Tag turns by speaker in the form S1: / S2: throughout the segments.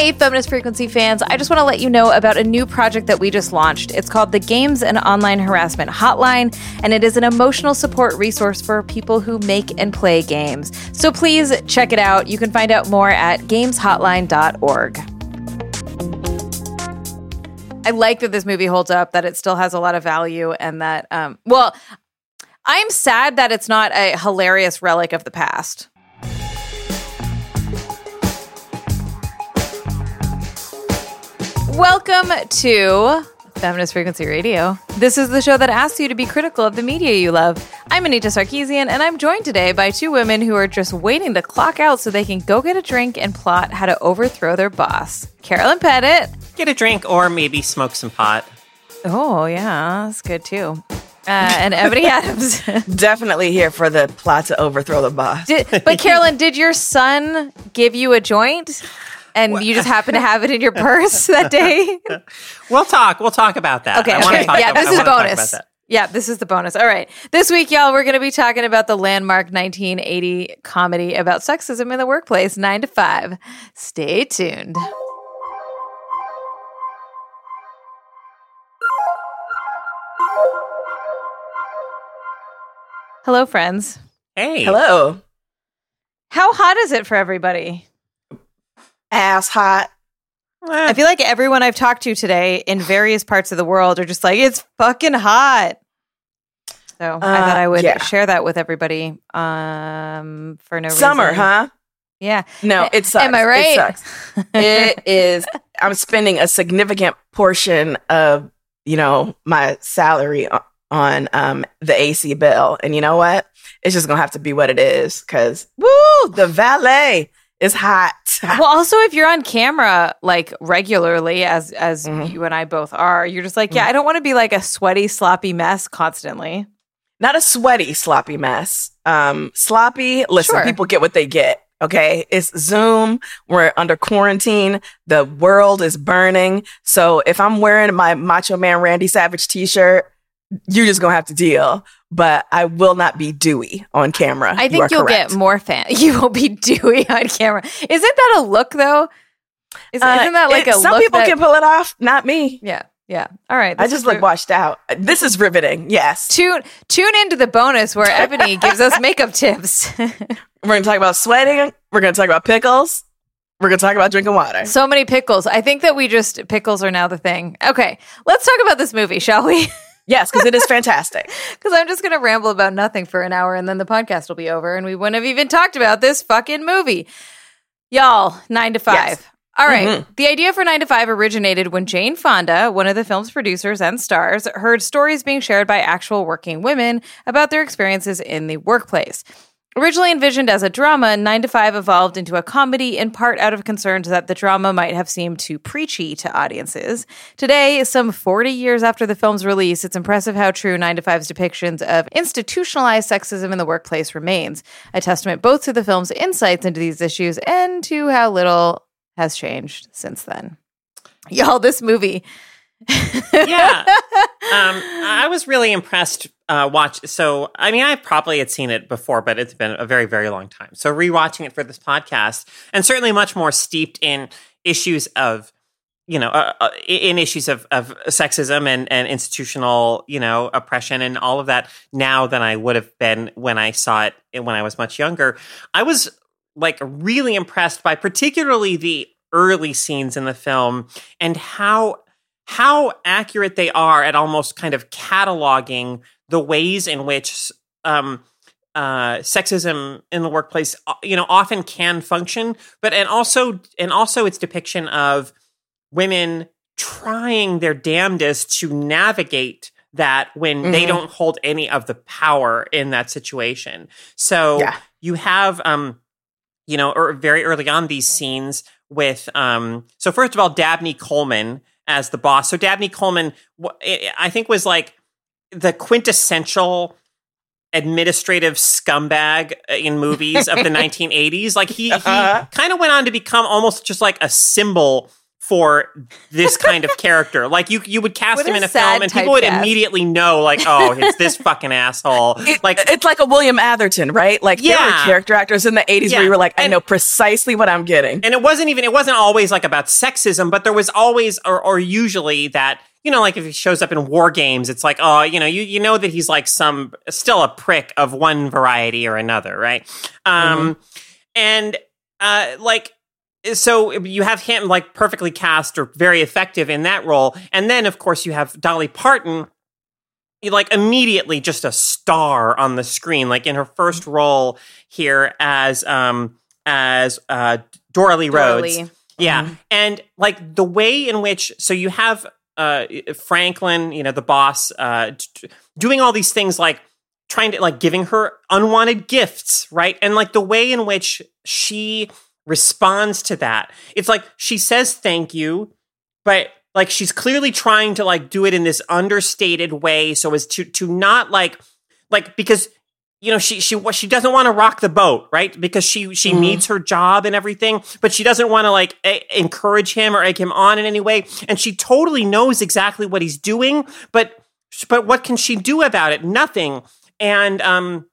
S1: Hey, Feminist Frequency fans, I just want to let you know about a new project that we just launched. It's called the Games and Online Harassment Hotline, and it is an emotional support resource for people who make and play games. So please check it out. You can find out more at gameshotline.org. I like that this movie holds up, that it still has a lot of value, and that, um, well, I'm sad that it's not a hilarious relic of the past. Welcome to Feminist Frequency Radio. This is the show that asks you to be critical of the media you love. I'm Anita Sarkeesian, and I'm joined today by two women who are just waiting to clock out so they can go get a drink and plot how to overthrow their boss. Carolyn Pettit.
S2: Get a drink or maybe smoke some pot.
S1: Oh, yeah, that's good too. Uh, and Ebony Adams.
S3: Definitely here for the plot to overthrow the boss.
S1: Did, but Carolyn, did your son give you a joint? And you just happen to have it in your purse that day?
S2: We'll talk. We'll talk about that.
S1: Okay,
S2: I
S1: okay.
S2: talk
S1: yeah,
S2: about-
S1: this is
S2: wanna
S1: bonus. Yeah, this is the bonus. All right. This week, y'all, we're going to be talking about the landmark 1980 comedy about sexism in the workplace, 9 to 5. Stay tuned. Hello, friends.
S2: Hey.
S3: Hello.
S1: How hot is it for everybody?
S3: Ass hot.
S1: I feel like everyone I've talked to today in various parts of the world are just like, it's fucking hot. So I
S3: Uh,
S1: thought I would
S3: yeah.
S1: share that with everybody um, for no reason.
S3: Summer,
S1: reason.
S3: huh?
S1: Yeah.
S3: No, it sucks.
S1: Am I
S3: It
S1: right?
S3: sucks. it is. I'm spending a significant portion of you know my salary on um the AC bill, and you know what? It's just gonna have to be what it is because woo, the Valley is hot.
S1: well, also if you're on camera like regularly, as as
S3: Mhm.
S1: you and I both are, you're just like, yeah, I don't want to be like a sweaty, sloppy mess constantly.
S3: Not a sweaty, sloppy mess. Um, sloppy. Listen,
S1: Sure.
S3: people get what they get. Okay, it's Zoom. We're under quarantine. The world is burning. So if I'm wearing my Macho Man Randy Savage T-shirt, you're just gonna have to deal. But I will not be dewy on camera.
S1: I think you'll
S3: correct.
S1: get more fan. You will be dewy on camera. Isn't that a look though? Is,
S3: Uh,
S1: isn't that like
S3: it-
S1: a
S3: some people
S1: that-
S3: can pull it off, not me.
S1: Yeah, yeah. All right.
S3: I just look
S1: riv-
S3: washed out. This is riveting. Yes,
S1: Tune tune into the bonus where Ebony gives us makeup tips.
S3: we're gonna talk about sweating. We're gonna talk about pickles. We're gonna talk about drinking water.
S1: so many pickles. I think that we just pickles are now the thing. Okay, let's talk about this movie, shall we?
S3: Yes, because it is fantastic.
S1: Because I'm just going to ramble about nothing for an hour and then the podcast will be over and we wouldn't have even talked about this fucking movie. Y'all, nine to five.
S3: Yes.
S1: All right.
S3: Mhm.
S1: The idea for Nine to Five originated when Jane Fonda, one of the film's producers and stars, heard stories being shared by actual working women about their experiences in the workplace. Originally envisioned as a drama, 9 to 5 evolved into a comedy in part out of concerns that the drama might have seemed too preachy to audiences. Today, some 40 years after the film's release, it's impressive how true 9 to 5's depictions of institutionalized sexism in the workplace remains, a testament both to the film's insights into these issues and to how little has changed since then. Y'all, this movie.
S2: yeah. Um, I was really impressed. Uh, watch. So, I mean, I probably had seen it before, but it's been a very, very long time. So, rewatching it for this podcast, and certainly much more steeped in issues of, you know, uh, uh, in issues of, of sexism and, and institutional, you know, oppression and all of that now than I would have been when I saw it when I was much younger. I was like really impressed by particularly the early scenes in the film and how how accurate they are at almost kind of cataloging the ways in which um, uh, sexism in the workplace, uh, you know, often can function, but and also and also its depiction of women trying their damnedest to navigate that when they
S3: Mhm.
S2: don't hold any of the power in that situation. So
S3: Yeah.
S2: you have um you know or very early on these scenes with um so first of all Dabney Coleman as the boss. So Dabney Coleman I think was like the quintessential administrative scumbag uh, in movies of the 1980s. Like he, he
S3: Uh-huh.
S2: kind of went on to become almost just like a symbol for this kind of character. Like you, you would cast
S1: What
S2: him in a film, and people would
S1: typecast.
S2: immediately know, like, oh, it's this fucking asshole.
S3: It-
S2: like,
S3: it's like a William Atherton, right? Like there were character actors in the 80s
S2: Yeah.
S3: where you were like, I
S2: And-
S3: know precisely what I'm getting.
S2: and it wasn't even it wasn't always like about sexism but there was always or, or usually that you know like if he shows up in war games it's like oh you know you, you know that he's like some still a prick of one variety or another right um and uh like so you have him like perfectly cast or very effective in that role and then of course you have dolly parton like immediately just a star on the screen like in her first role here as um as uh Dora Lee Rhodes. Yeah.
S3: Mm-hmm.
S2: And like the way in which so you have uh Franklin, you know, the boss uh t- doing all these things like trying to like giving her unwanted gifts, right? And like the way in which she responds to that. It's like she says thank you, but like she's clearly trying to like do it in this understated way so as to to not like like because you know she she she doesn't want to rock the boat right because she she
S3: Mhm.
S2: needs her job and everything but she doesn't want to like e- encourage him or egg him on in any way and she totally knows exactly what he's doing but but what can she do about it nothing and um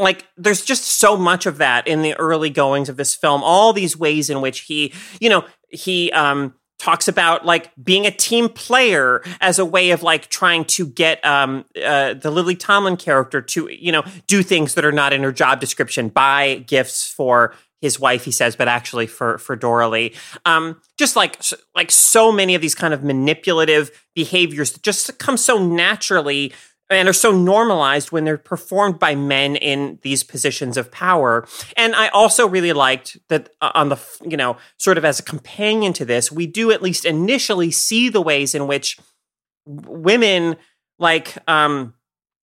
S2: like there's just so much of that in the early goings of this film. All these ways in which he you know he um talks about like being a team player as a way of like trying to get um uh, the Lily Tomlin character to you know do things that are not in her job description buy gifts for his wife he says but actually for for Dora Lee. Um just like like so many of these kind of manipulative behaviors that just come so naturally and are so normalized when they're performed by men in these positions of power. And I also really liked that uh, on the, you know, sort of as a companion to this, we do at least initially see the ways in which women like, um,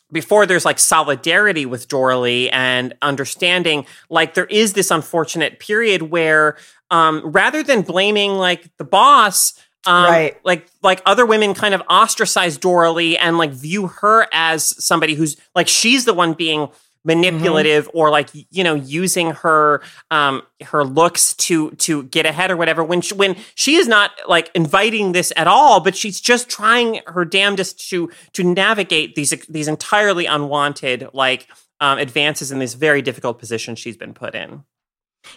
S2: before there's like solidarity with Dora Lee and understanding, like there is this unfortunate period where, um, rather than blaming like the boss, um,
S3: Right.
S2: like like other women kind of ostracize Doralee and like view her as somebody who's like she's the one being manipulative or like you know using her um her looks to to get ahead or whatever when she, when she is not like inviting this at all but she's just trying her damnedest to to navigate these these entirely unwanted like um, advances in this very difficult position she's been put in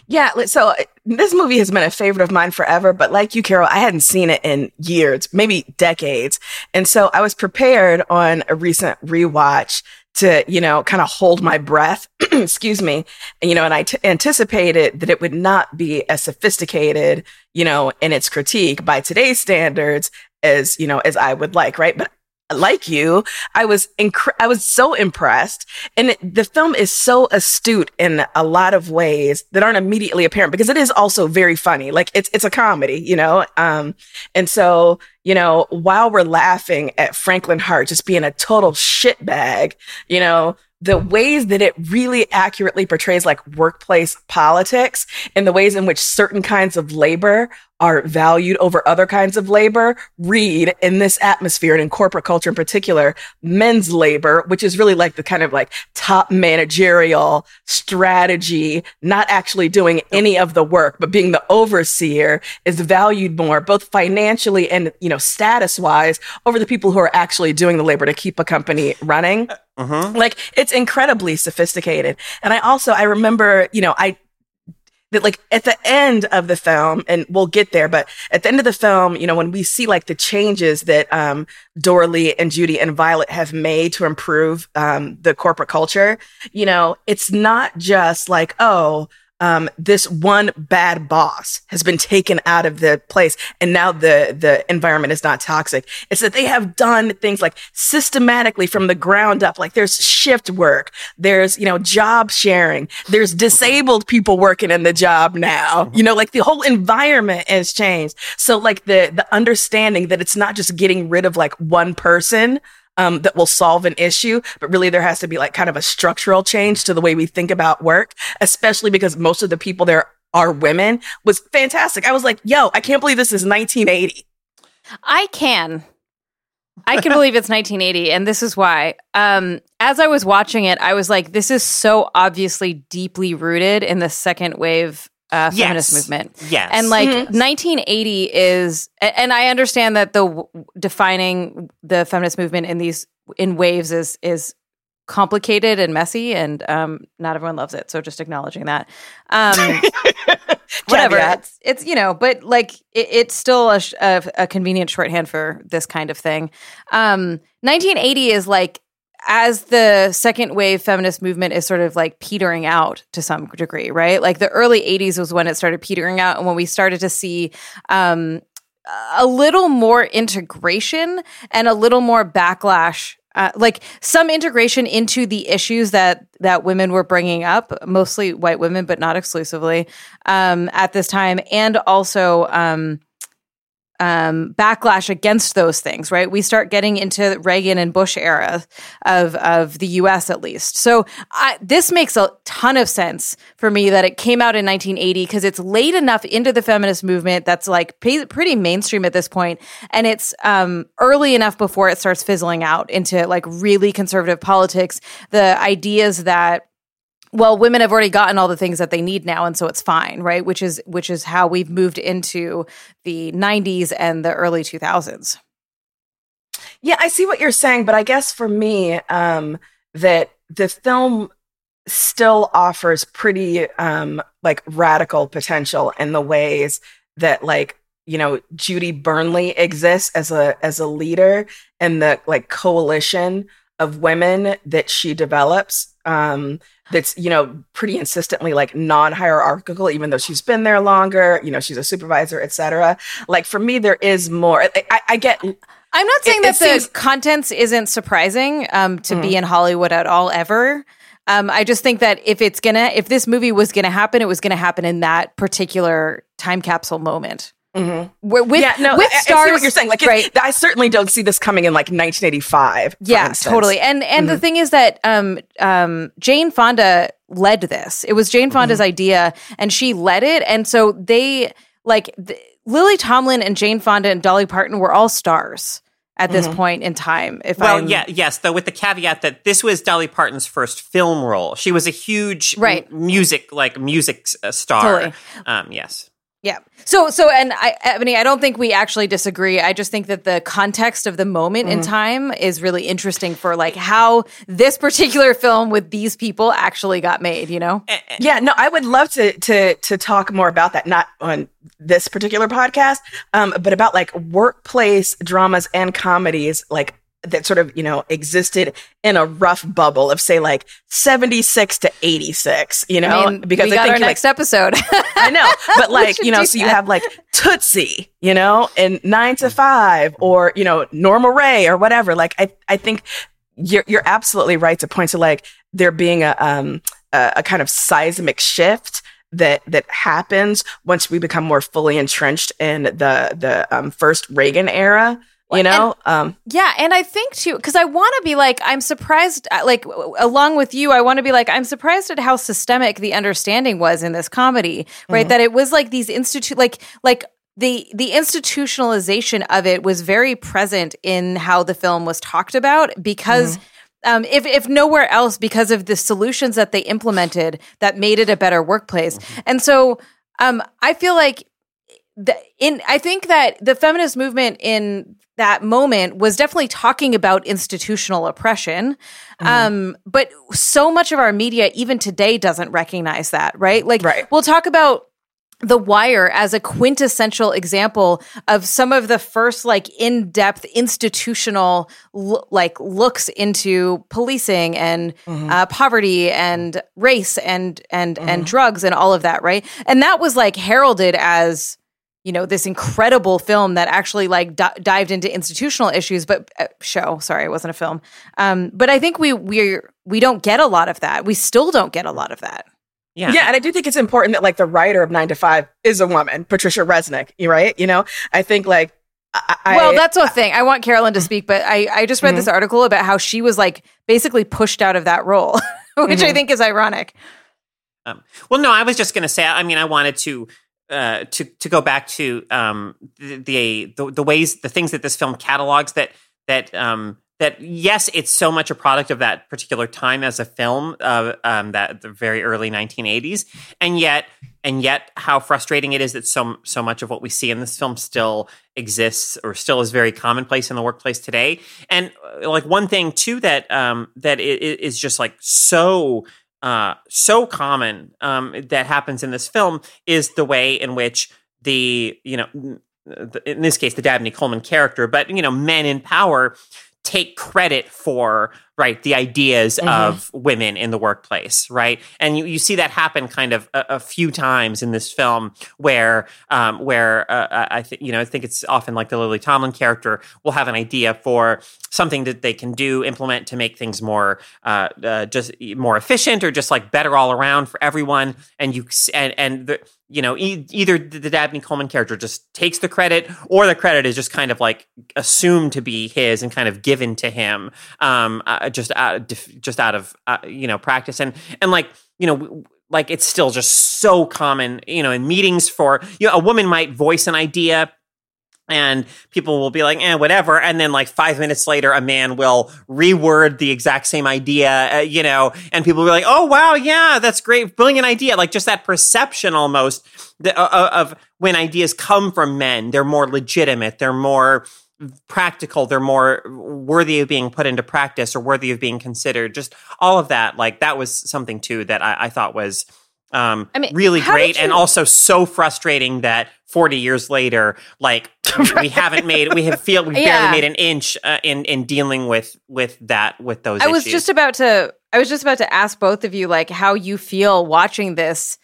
S3: Yeah, so uh, this movie has been a favorite of mine forever, but like you, Carol, I hadn't seen it in years, maybe decades. And so I was prepared on a recent rewatch to, you know, kind of hold my breath, excuse me. You know, and I t- anticipated that it would not be as sophisticated, you know, in its critique by today's standards as, you know, as I would like, right? But like you, I was inc- I was so impressed, and it, the film is so astute in a lot of ways that aren't immediately apparent because it is also very funny. Like it's it's a comedy, you know. Um, and so you know, while we're laughing at Franklin Hart just being a total shitbag, you know. The ways that it really accurately portrays like workplace politics and the ways in which certain kinds of labor are valued over other kinds of labor read in this atmosphere and in corporate culture in particular men's labor which is really like the kind of like top managerial strategy not actually doing any of the work but being the overseer is valued more both financially and you know status wise over the people who are actually doing the labor to keep a company running
S2: mm-hmm.
S3: like it's incredibly sophisticated. And I also I remember, you know, I that like at the end of the film, and we'll get there, but at the end of the film, you know, when we see like the changes that um Dora Lee and Judy and Violet have made to improve um the corporate culture, you know, it's not just like, oh, um, this one bad boss has been taken out of the place and now the, the environment is not toxic. It's that they have done things like systematically from the ground up. Like there's shift work. There's, you know, job sharing. There's disabled people working in the job now. You know, like the whole environment has changed. So like the, the understanding that it's not just getting rid of like one person, um, that will solve an issue, but really there has to be like kind of a structural change to the way we think about work, especially because most of the people there are women was fantastic. I was like, yo, I can't believe this is 1980.
S1: I can. I can believe it's 1980, and this is why. Um, as I was watching it, I was like, this is so obviously deeply rooted in the second wave uh, feminist
S2: Yes.
S1: movement.
S2: Yes.
S1: And like
S3: Mhm.
S1: 1980 is, and I understand that the w- defining the feminist movement in these in waves is is complicated and messy, and um, not everyone loves it. So just acknowledging that. Um, whatever. It's, it's you know, but like it, it's still a, sh- a, a convenient shorthand for this kind of thing. Um, 1980 is like as the second wave feminist movement is sort of like petering out to some degree, right? Like the early 80s was when it started petering out, and when we started to see um, a little more integration and a little more backlash. Uh, like some integration into the issues that that women were bringing up, mostly white women, but not exclusively um, at this time, and also um, um, backlash against those things. Right, we start getting into Reagan and Bush era of of the U.S. at least. So I, this makes a ton of sense for me that it came out in 1980 because it's late enough into the feminist movement that's like pre- pretty mainstream at this point, and it's um, early enough before it starts fizzling out into like really conservative politics. The ideas that well women have already gotten all the things that they need now and so it's fine right? Which is which is how we've moved into the 90s and the early 2000s
S3: Yeah, I see what you're saying, but I guess for me, um, that the film still offers pretty um like radical potential in the ways that like you know Judy Bernly exists as a as a leader and the like coalition of women that she develops um that's you know pretty insistently like non-hierarchical even though she's been there longer you know she's a supervisor etc like for me there is more. I, I, I get
S1: i'm not saying
S3: It-
S1: that
S3: it
S1: the
S3: seems-
S1: contents isn't surprising um to
S3: Mm.
S1: be in hollywood at all ever. Um i just think that if it's gonna if this movie was gonna happen it was gonna happen in that particular time capsule moment
S3: Mhm.
S1: With
S3: yeah, no,
S1: with
S3: I, I
S1: stars
S3: see what you're saying. Like, it- I certainly don't see this coming in like 1985. for
S1: Yeah,
S3: instance.
S1: totally. And and the thing is that um um Jane Fonda led this. It was Jane Fonda's idea and she led it and so they like th- Lily Tomlin and Jane Fonda and Dolly Parton were all stars at this point in time. If
S2: Well,
S1: I'm
S2: yeah, yes, though with the caveat that this was Dolly Parton's first film role. She was a huge
S1: Right.
S2: m- music like music uh, star.
S1: Totally.
S2: Um, yes.
S1: Yeah. So so and I Ebony, I don't think we actually disagree. I just think that the context of the moment in mm-hmm. time is really interesting for like how this particular film with these people actually got made, you know? Eh, eh.
S3: Yeah, no, I would love to to to talk more about that. Not on this particular podcast, um, but about like workplace dramas and comedies, like that sort of you know existed in a rough bubble of say like 76 to 86 you know
S1: I mean,
S3: because
S1: we
S3: i
S1: got
S3: think
S1: our
S3: like
S1: next episode.
S3: I know, but like you know, so you have like Tootsie, you know, and Nine to Five, or you know, Norma Rae, or whatever. Like I, I think you're you're absolutely right to point to like there being a um a, a kind of seismic shift that that happens once we become more fully entrenched in the the um, first Reagan era. You know, um,
S1: Yeah, and I think too because I want to be like I'm surprised. uh, Like along with you, I want to be like I'm surprised at how systemic the understanding was in this comedy. Right, that it was like these institute like like the the institutionalization of it was very present in how the film was talked about because. Um, if if nowhere else, because of the solutions that they implemented that made it a better workplace, and so um, I feel like the, in I think that the feminist movement in that moment was definitely talking about institutional oppression. Um, but so much of our media, even today, doesn't recognize that, right? Like,
S3: Right.
S1: we'll talk about the Wire as a quintessential example of some of the first like in-depth institutional like looks into policing and uh, poverty and race and and and drugs and all of that, right? And that was like heralded as you know this incredible film that actually like di- dived into institutional issues but uh, show sorry it wasn't a film um but i think we we're we don't get a lot of that we still don't get a lot of that
S2: Yeah.
S3: Yeah, and I do think it's important that like the writer of Nine to Five is a woman, Patricia Resnick. You right? You know, I think like I, I,
S1: well that's a thing i want carolyn to speak but i i just read this article about how she was like basically pushed out of that role which i think is ironic
S2: Um, well, no, I was just going to say. I mean, I wanted to uh, to to go back to um, the, the the ways the things that this film catalogs that that um, that yes, it's so much a product of that particular time as a film, uh, um, that the very early 1980s, and yet, and yet, how frustrating it is that so so much of what we see in this film still exists or still is very commonplace in the workplace today. And uh, like one thing too that um, that is just like so uh, so common um, that happens in this film is the way in which the you know in this case the Dabney Coleman character, but you know men in power take credit for right the ideas mm-hmm. of women in the workplace right and you, you see that happen kind of a, a few times in this film where um, where uh, i think you know i think it's often like the lily tomlin character will have an idea for something that they can do implement to make things more uh, uh, just more efficient or just like better all around for everyone and you and and the, you know, e- either the Dabney Coleman character just takes the credit, or the credit is just kind of like assumed to be his and kind of given to him, um, uh, just out, just out of uh, you know practice and and like you know. Like it's still just so common, you know, in meetings for you know, a woman might voice an idea and people will be like, eh, whatever. And then like five minutes later, a man will reword the exact same idea, uh, you know, and people will be like, oh, wow, yeah, that's great. Brilliant idea. Like just that perception almost uh, uh, of when ideas come from men, they're more legitimate. They're more practical. They're more worthy of being put into practice or worthy of being considered. Just all of that. Like that was something too that I, I thought was, um, I mean, really great you- and also so frustrating that 40 years later, like we haven't made, we have feel we yeah. barely made an inch uh, in, in dealing with, with that, with those
S1: I
S2: issues.
S1: was just about to, I was just about to ask both of you, like how you feel watching this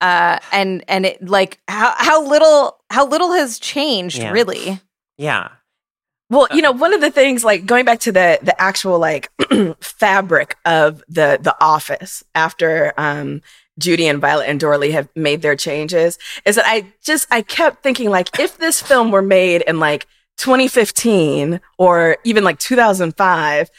S1: uh, and, and it like how, how little, how little has changed
S2: yeah.
S1: really.
S2: Yeah.
S3: Well, you know, one of the things, like going back to the the actual like fabric of the the office after um, Judy and Violet and Doralee have made their changes is that I just, I kept thinking like, if this film were made in like 2015 or even like 2005,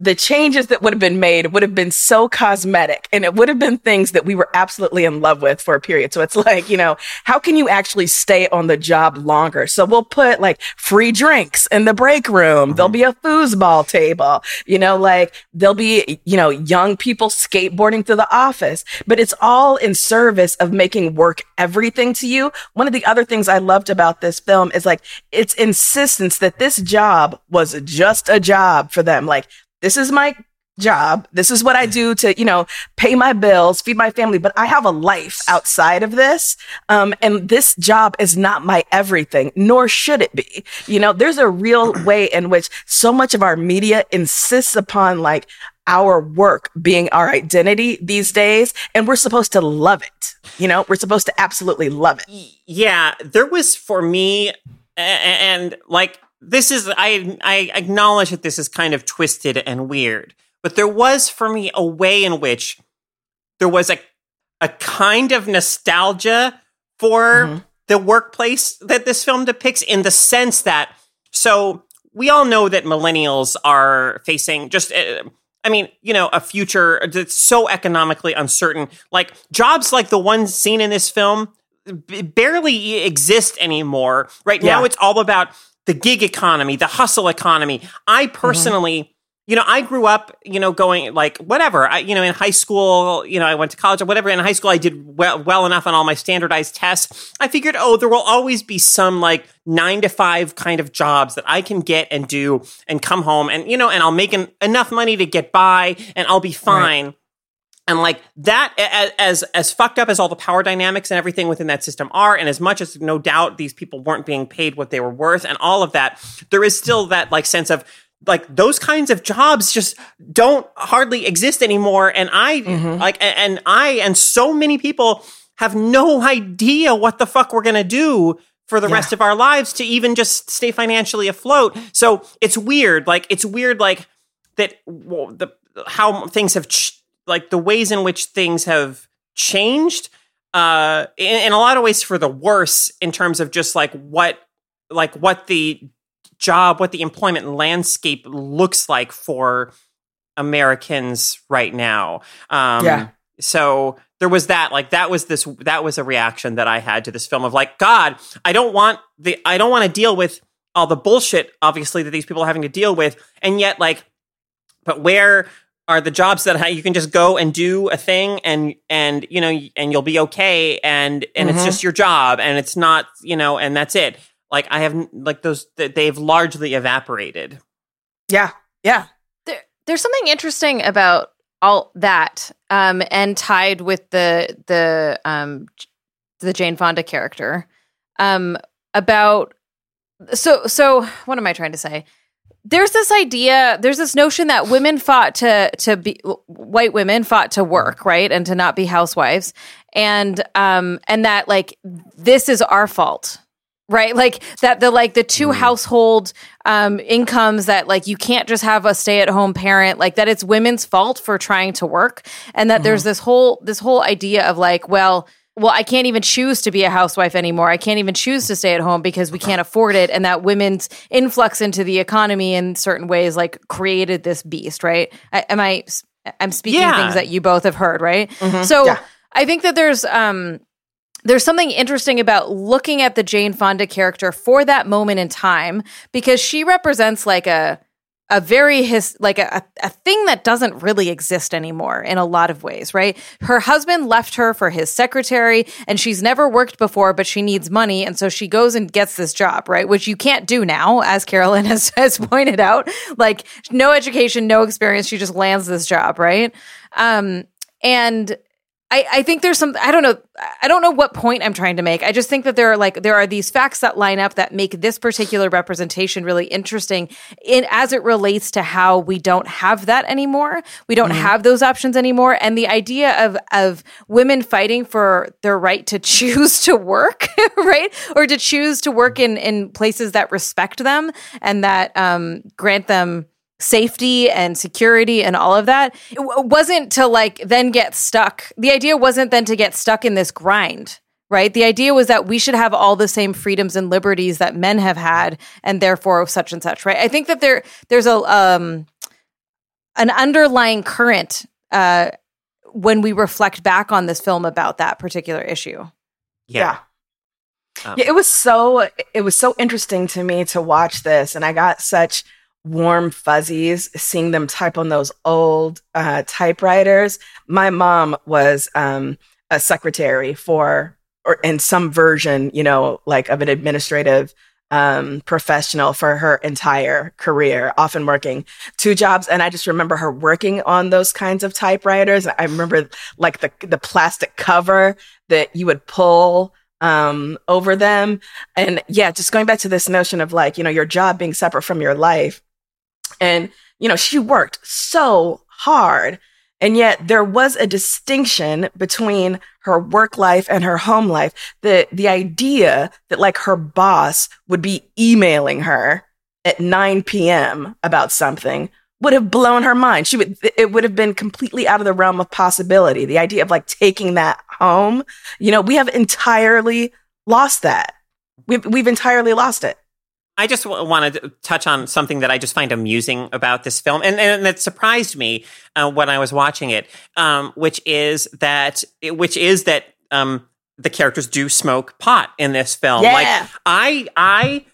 S3: the changes that would have been made would have been so cosmetic and it would have been things that we were absolutely in love with for a period. So it's like, you know, how can you actually stay on the job longer? So we'll put like free drinks in the break room. Mm-hmm. There'll be a foosball table, you know, like there'll be, you know, young people skateboarding through the office, but it's all in service of making work everything to you. One of the other things I loved about this film is like its insistence that this job was just a job for them. Like this is my job. This is what I do to, you know, pay my bills, feed my family, but I have a life outside of this. Um, and this job is not my everything, nor should it be. You know, there's a real way in which so much of our media insists upon like our work being our identity these days. And we're supposed to love it. You know, we're supposed to absolutely love it.
S2: Yeah. There was for me, and like, this is I I acknowledge that this is kind of twisted and weird, but there was for me a way in which there was a a kind of nostalgia for mm-hmm. the workplace that this film depicts in the sense that so we all know that millennials are facing just uh, I mean, you know, a future that's so economically uncertain. Like jobs like the ones seen in this film barely exist anymore. Right yeah. now, it's all about the gig economy, the hustle economy. I mm-hmm. personally, mm-hmm. you know, I grew up, you know, going like whatever. I, you know, in high school, you know, I went to college or whatever. In high school, I did well, well enough on all my standardized tests. I figured, oh, there will always be some like nine to five kind of jobs that I can get and do and come home and, you know, and I'll make an, enough money to get by and I'll be fine. Right. And like that, as as fucked up as all the power dynamics and everything within that system are, and as much as no doubt these people weren't being paid what they were worth, and all of that, there is still that like sense of like those kinds of jobs just don't hardly exist anymore. And I mm-hmm. like, and I and so many people have no idea what the fuck we're gonna do for the yeah. rest of our lives to even just stay financially afloat. So it's weird. Like it's weird. Like that. Well, the how things have. Ch- like the ways in which things have changed uh in, in a lot of ways for the worse in terms of just like what like what the job what the employment landscape looks like for americans right now. Um yeah. so there was that like that was this that was a reaction that i had to this film of like god i don't want the i don't want to deal with all the bullshit obviously that these people are having to deal with and yet like but where are the jobs that you can just go and do a thing and and you know and you'll be okay and and mm-hmm. it's just your job and it's not you know and that's it. Like i have like those they've largely evaporated.
S3: Yeah. Yeah.
S1: There, there's something interesting about all that um and tied with the the um the jane fonda character um about so so what am i trying to say there's this idea there's this notion that women fought to to be white women fought to work right and to not be housewives and um and that like this is our fault right like that the like the two mm. household um incomes that like you can't just have a stay at home parent like that it's women's fault for trying to work and that mm-hmm. there's this whole this whole idea of like well well, I can't even choose to be a housewife anymore. I can't even choose to stay at home because we can't afford it. And that women's influx into the economy in certain ways, like created this beast, right? I, am I, I'm speaking yeah. things that you both have heard, right? Mm-hmm. So yeah. I think that there's, um, there's something interesting about looking at the Jane Fonda character for that moment in time because she represents like a, a very his like a, a thing that doesn't really exist anymore in a lot of ways right? Her husband left her for his secretary and she's never worked before but she needs money and so she goes and gets this job right? Which you can't do now as carolyn has, has pointed out. Like no education no experience. She just lands this job right? Um and I, I think there's some I don't know I don't know what point I'm trying to make. I just think that there are like there are these facts that line up that make this particular representation really interesting in as it relates to how we don't have that anymore. We don't mm-hmm. have those options anymore. And the idea of of women fighting for their right to choose to work, right? Or to choose to work in in places that respect them and that um, grant them safety and security and all of that. It w- wasn't to like then get stuck. The idea wasn't then to get stuck in this grind right? The idea was that we should have all the same freedoms and liberties that men have had and therefore such and such right? I think that there there's a um an underlying current uh when we reflect back on this film about that particular issue.
S3: Yeah. Um, yeah, it was so it was so interesting to me to watch this, and I got such warm fuzzies seeing them type on those old uh, typewriters. My mom was um, a secretary for, or in some version, you know, like of an administrative um, professional for her entire career, often working two jobs. And I just remember her working on those kinds of typewriters. I remember like the the plastic cover that you would pull um, over them. And yeah, just going back to this notion of like, you know, your job being separate from your life. And, you know, she worked so hard. And yet there was a distinction between her work life and her home life. The, the idea that like her boss would be emailing her at 9 p.m. about something would have blown her mind. She would, it would have been completely out of the realm of possibility. The idea of like taking that home, you know, we have entirely lost that. We've, we've entirely lost it.
S2: I just w- wanted to touch on something that I just find amusing about this film, and, and that surprised me uh, when I was watching it, um, which is that which is that um, the characters do smoke pot in this film.
S3: Yeah.
S2: Like I, I.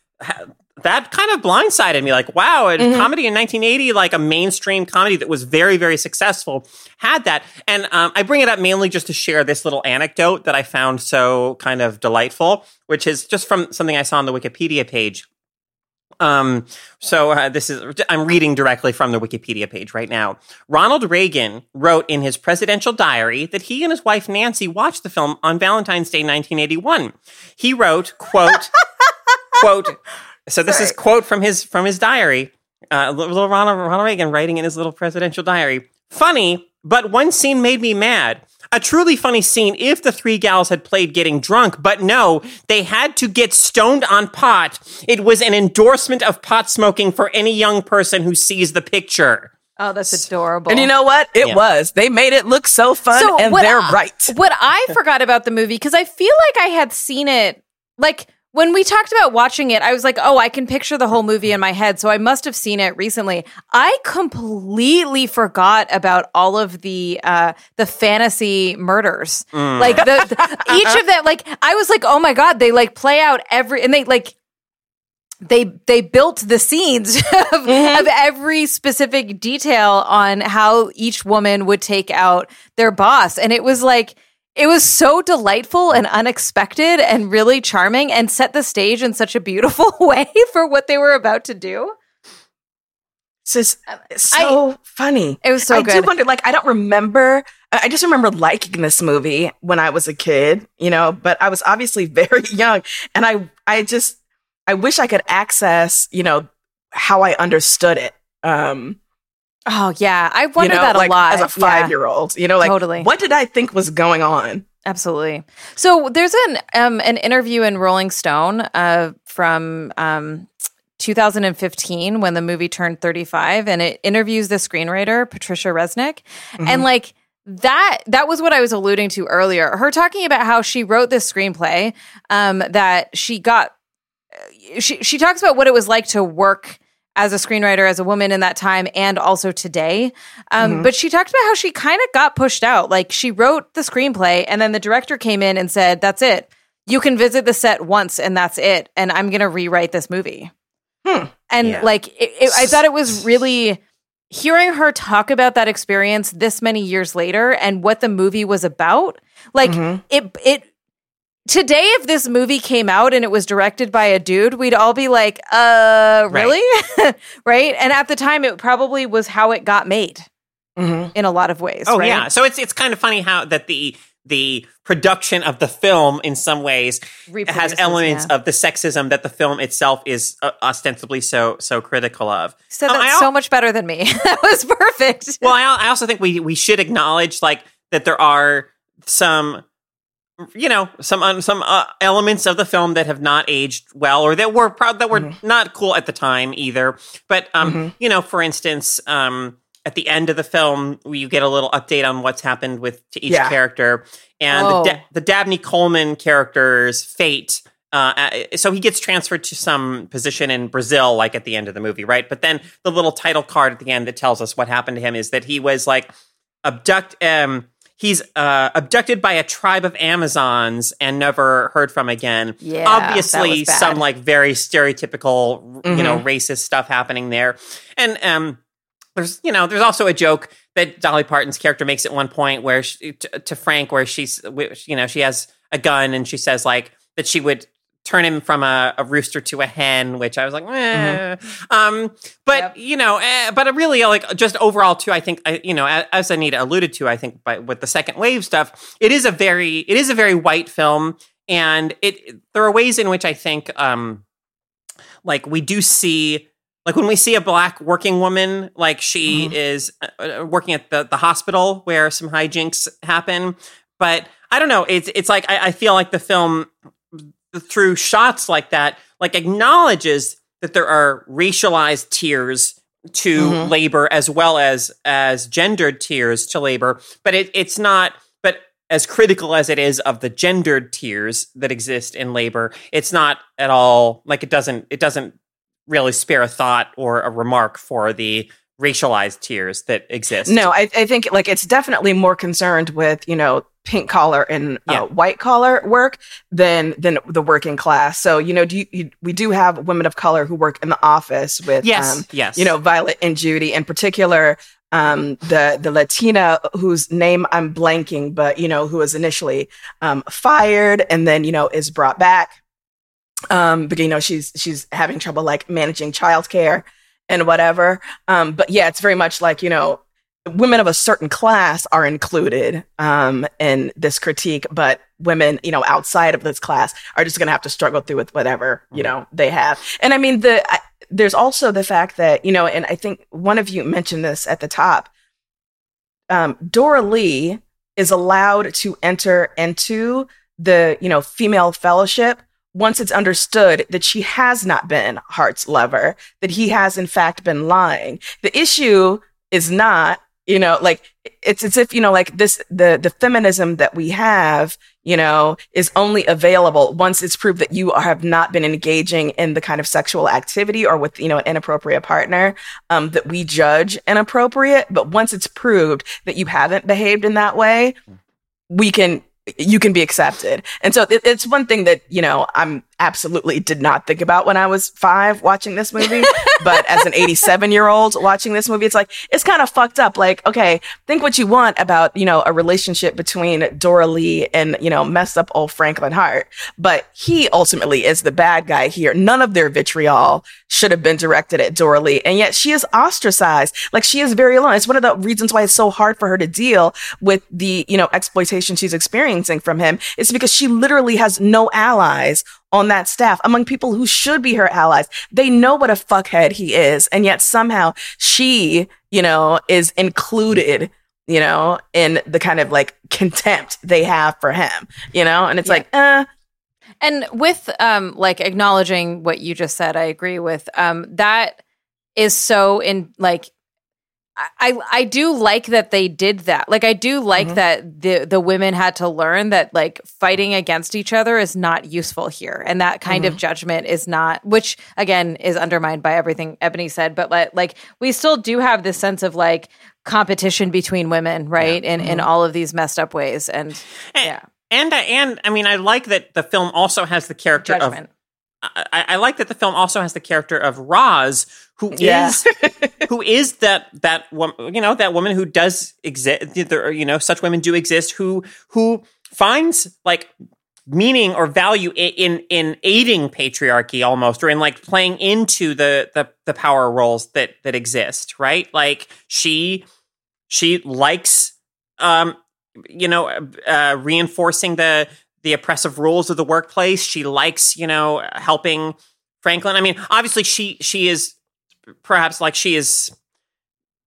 S2: that kind of blindsided me. Like, wow, a mm-hmm. comedy in 1980, like a mainstream comedy that was very, very successful, had that. And um, I bring it up mainly just to share this little anecdote that I found so kind of delightful, which is just from something I saw on the Wikipedia page. Um, so uh, this is I'm reading directly from the Wikipedia page right now. Ronald Reagan wrote in his presidential diary that he and his wife Nancy watched the film on Valentine's Day 1981. He wrote, "quote quote." So this Sorry. is quote from his from his diary. Uh, little Ronald, Ronald Reagan writing in his little presidential diary. Funny, but one scene made me mad a truly funny scene if the three gals had played getting drunk, but no, they had to get stoned on pot. It was an endorsement of pot smoking for any young person who sees the picture.
S1: Oh, that's adorable.
S3: And you know what? It yeah. was. They made it look so fun, so and they're
S1: I,
S3: right.
S1: What I forgot about the movie, because I feel like I had seen it, like when we talked about watching it, I was like, oh, I can picture the whole movie in my head. So I must have seen it recently. I completely forgot about all of the uh, the fantasy murders. Mm. Like the, the each of them, like I was like, oh my god, they like play out every and they like they they built the scenes of,
S3: Mhm.
S1: of every specific detail on how each woman would take out their boss and it was like it was so delightful and unexpected and really charming and set the stage in such a beautiful way for what they were about to do
S3: It's just it's so funny.
S1: it was so
S3: I
S1: good I
S3: do wonder, like, I don't remember. I I just remember liking this movie when I was a kid, you know, but I was obviously very young, and I, I just, I wish I could access, you know, how I understood it. Um,
S1: oh yeah i wonder
S3: you know,
S1: that a
S3: like,
S1: lot
S3: as a five year old. You know, like,
S1: Totally.
S3: what did I think was going on?
S1: Absolutely. So there's an um, an interview in Rolling Stone uh, from um, 2015 when the movie turned 35, and it interviews the screenwriter Patricia Resnick,
S3: Mm-hmm.
S1: and like that that was what I was alluding to earlier. Her talking about how she wrote this screenplay um, that she got. She she talks about what it was like to work as a screenwriter as a woman in that time and also today. Um,
S3: Mhm.
S1: But she talked about how she kind of got pushed out. Like she wrote the screenplay and then the director came in and said, "That's it. You can visit the set once and that's it. And I'm going to rewrite this movie."
S3: Hmm.
S1: And
S2: Yeah.
S1: like it, it, I thought it was really hearing her talk about that experience this many years later and what the movie was about. Like
S3: Mhm.
S1: it it today if this movie came out and it was directed by a dude we'd all be like uh really right, and at the time it probably was how it got made
S3: Mhm.
S1: in a lot of ways
S2: Oh
S1: right?
S2: yeah, so it's it's kind of funny how that the the production of the film in some ways has elements
S1: yeah.
S2: of the sexism that the film itself is uh, ostensibly so so critical of.
S1: said
S2: Oh,
S1: that
S2: I al-
S1: so much better than me that was perfect
S2: Well, I, I also think we we should acknowledge like that there are some you know some um, some uh, elements of the film that have not aged well or that were proud that were
S3: Mm-hmm.
S2: not cool at the time either. But um
S3: Mhm.
S2: you know for instance um at the end of the film you get a little update on what's happened with to each
S3: Yeah.
S2: character and
S1: Oh.
S2: the, da- the Dabney Coleman character's fate uh, uh, so he gets transferred to some position in Brazil, like at the end of the movie, right? But then the little title card at the end that tells us what happened to him is that he was like abduct. Um, he's uh, abducted by a tribe of Amazons and never heard from again.
S1: Yeah, that
S2: obviously
S1: was bad.
S2: some like very stereotypical, you know,
S3: Mhm.
S2: racist stuff happening there, and um, there's you know there's also a joke that Dolly Parton's character makes at one point where she, to, to Frank where she's which, you know she has a gun and she says like that she would turn him from a, a rooster to a hen which I was like eh. um but
S1: Yep.
S2: you know eh, but really like just overall too I think I, you know a- as Anita alluded to I think by with the second wave stuff it is a very it is a very white film and it there are ways in which I think um like we do see like when we see a black working woman like she
S3: Mhm.
S2: is uh, uh, working at the, the hospital where some hijinks happen but i don't know it's it's like I, I feel like the film through shots like that like acknowledges that there are racialized tiers to
S3: Mhm.
S2: labor as well as as gendered tiers to labor but it, it's not but as critical as it is of the gendered tiers that exist in labor it's not at all like it doesn't it doesn't really spare a thought or a remark for the racialized tiers that exist
S3: No, I, I think like it's definitely more concerned with you know pink collar and
S2: Yeah.
S3: uh, white collar work than than the working class. So you know, do you, you, we do have women of color who work in the office with
S2: yes
S3: um,
S2: yes
S3: you know Violet and Judy in particular. Um, the the Latina whose name I'm blanking, but you know who was initially um, fired and then you know is brought back. Um, but you know she's she's having trouble like managing childcare and whatever. Um, but yeah, it's very much like you know women of a certain class are included um, in this critique, but women, you know, outside of this class are just going to have to struggle through with whatever, you know, they have. And I mean, the, I, there's also the fact that, you know, and I think one of you mentioned this at the top, um, Dora Lee is allowed to enter into the, you know, female fellowship once it's understood that she has not been Hart's lover, that he has in fact been lying. The issue is not you know like it's as if you know like this the the feminism that we have you know is only available once it's proved that you have not been engaging in the kind of sexual activity or with you know an inappropriate partner um, that we judge inappropriate but once it's proved that you haven't behaved in that way we can you can be accepted. And so it, it's one thing that you know i'm absolutely did not think about when I was five watching this movie. but as an 87 year old watching this movie, it's like, it's kind of fucked up. Like, okay, think what you want about, you know, a relationship between Dora Lee and, you know, messed up old Franklin Hart. But he ultimately is the bad guy here. None of their vitriol should have been directed at Dora Lee. And yet she is ostracized. Like she is very alone. It's one of the reasons why it's so hard for her to deal with the, you know, exploitation she's experiencing from him. It's because she literally has no allies on that staff among people who should be her allies. They know what a fuckhead he is. And yet somehow she, you know, is included, you know, in the kind of like contempt they have for him, you know? And it's
S1: Yeah.
S3: like, uh,
S1: And with um like acknowledging what you just said, I agree with. Um that is so in like I I do like that they did that. Like I do like
S3: Mhm.
S1: that the the women had to learn that like fighting against each other is not useful here. And that kind of judgment is not which again is undermined by everything Ebony said, but like like we still do have this sense of like competition between women, right? In in all of these messed up ways and yeah.
S2: And and I mean, I like that the film also has the character
S1: Judgment.
S2: of. I, I like that the film also has the character of Roz, who is
S3: Yeah.
S2: who is that that woman, you know, that woman who does exist. There, are, you know, such women do exist. Who who finds like meaning or value in in aiding patriarchy almost, or in like playing into the the the power roles that that exist. Right, like she she likes um you know uh, reinforcing the the oppressive rules of the workplace. She likes you know helping franklin. I mean obviously she she is perhaps like she is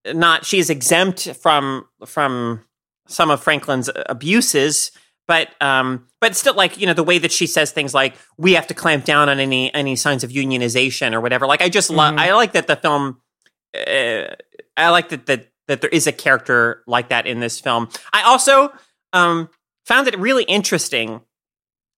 S2: not she is exempt from from some of franklin's abuses but um but still like you know the way that she says things like we have to clamp down on any any signs of unionization or whatever. Like i just love
S3: Mhm.
S2: i like that the film uh, i like that that that there is a character like that in this film. I also um found it really interesting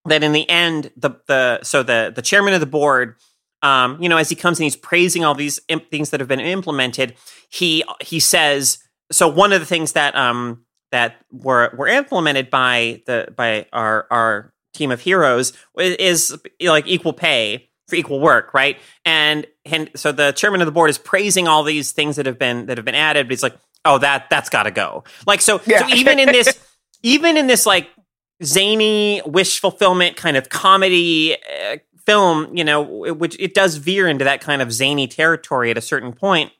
S2: that in the end the the so the the chairman of the board um you know as he comes and he's praising all these imp- things that have been implemented he he says so one of the things that um that were were implemented by the by our our team of heroes is, is like equal pay for equal work right and and so the chairman of the board is praising all these things that have been that have been added but he's like oh that that's got to go like so
S3: Yeah.
S2: so even in this even in this like zany wish fulfillment kind of comedy uh, film you know which it does veer into that kind of zany territory at a certain point.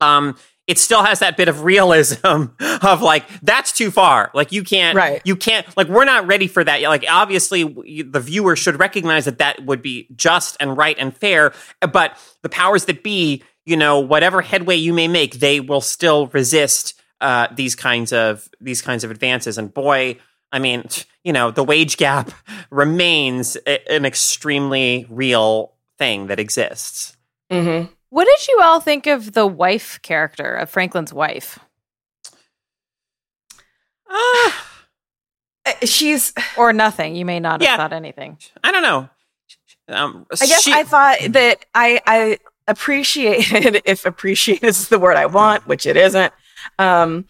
S2: Um it still has that bit of realism of like that's too far. Like you can't
S3: Right.
S2: you can't like we're not ready for that like obviously the viewer should recognize that that would be just and right and fair but the powers that be you know whatever headway you may make they will still resist uh, these kinds of these kinds of advances. And boy i mean you know the wage gap remains an extremely real thing that exists
S3: hmm
S1: What did you all think of the wife character of Franklin's wife?
S2: Ah,
S3: Uh, she's,
S1: Or nothing. You may not have
S2: Yeah.
S1: thought anything.
S2: i don't know um,
S3: I guess
S2: she-
S3: I thought that I, I appreciated, if appreciate is the word I want, which it isn't. Um,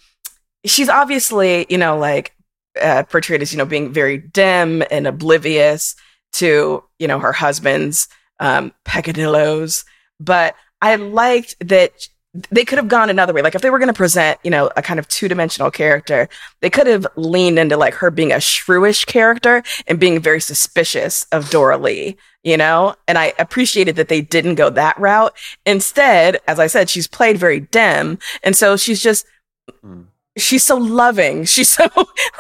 S3: she's obviously, you know, like uh, portrayed as, you know, being very dim and oblivious to, you know, her husband's um, peccadillos. But I liked that they could have gone another way. Like if they were going to present, you know, a kind of two dimensional character, they could have leaned into like her being a shrewish character and being very suspicious of Doralee, you know? And I appreciated that they didn't go that route. Instead, as I said, she's played very dim. And so she's just,
S2: Mm.
S3: She's so loving. She's so,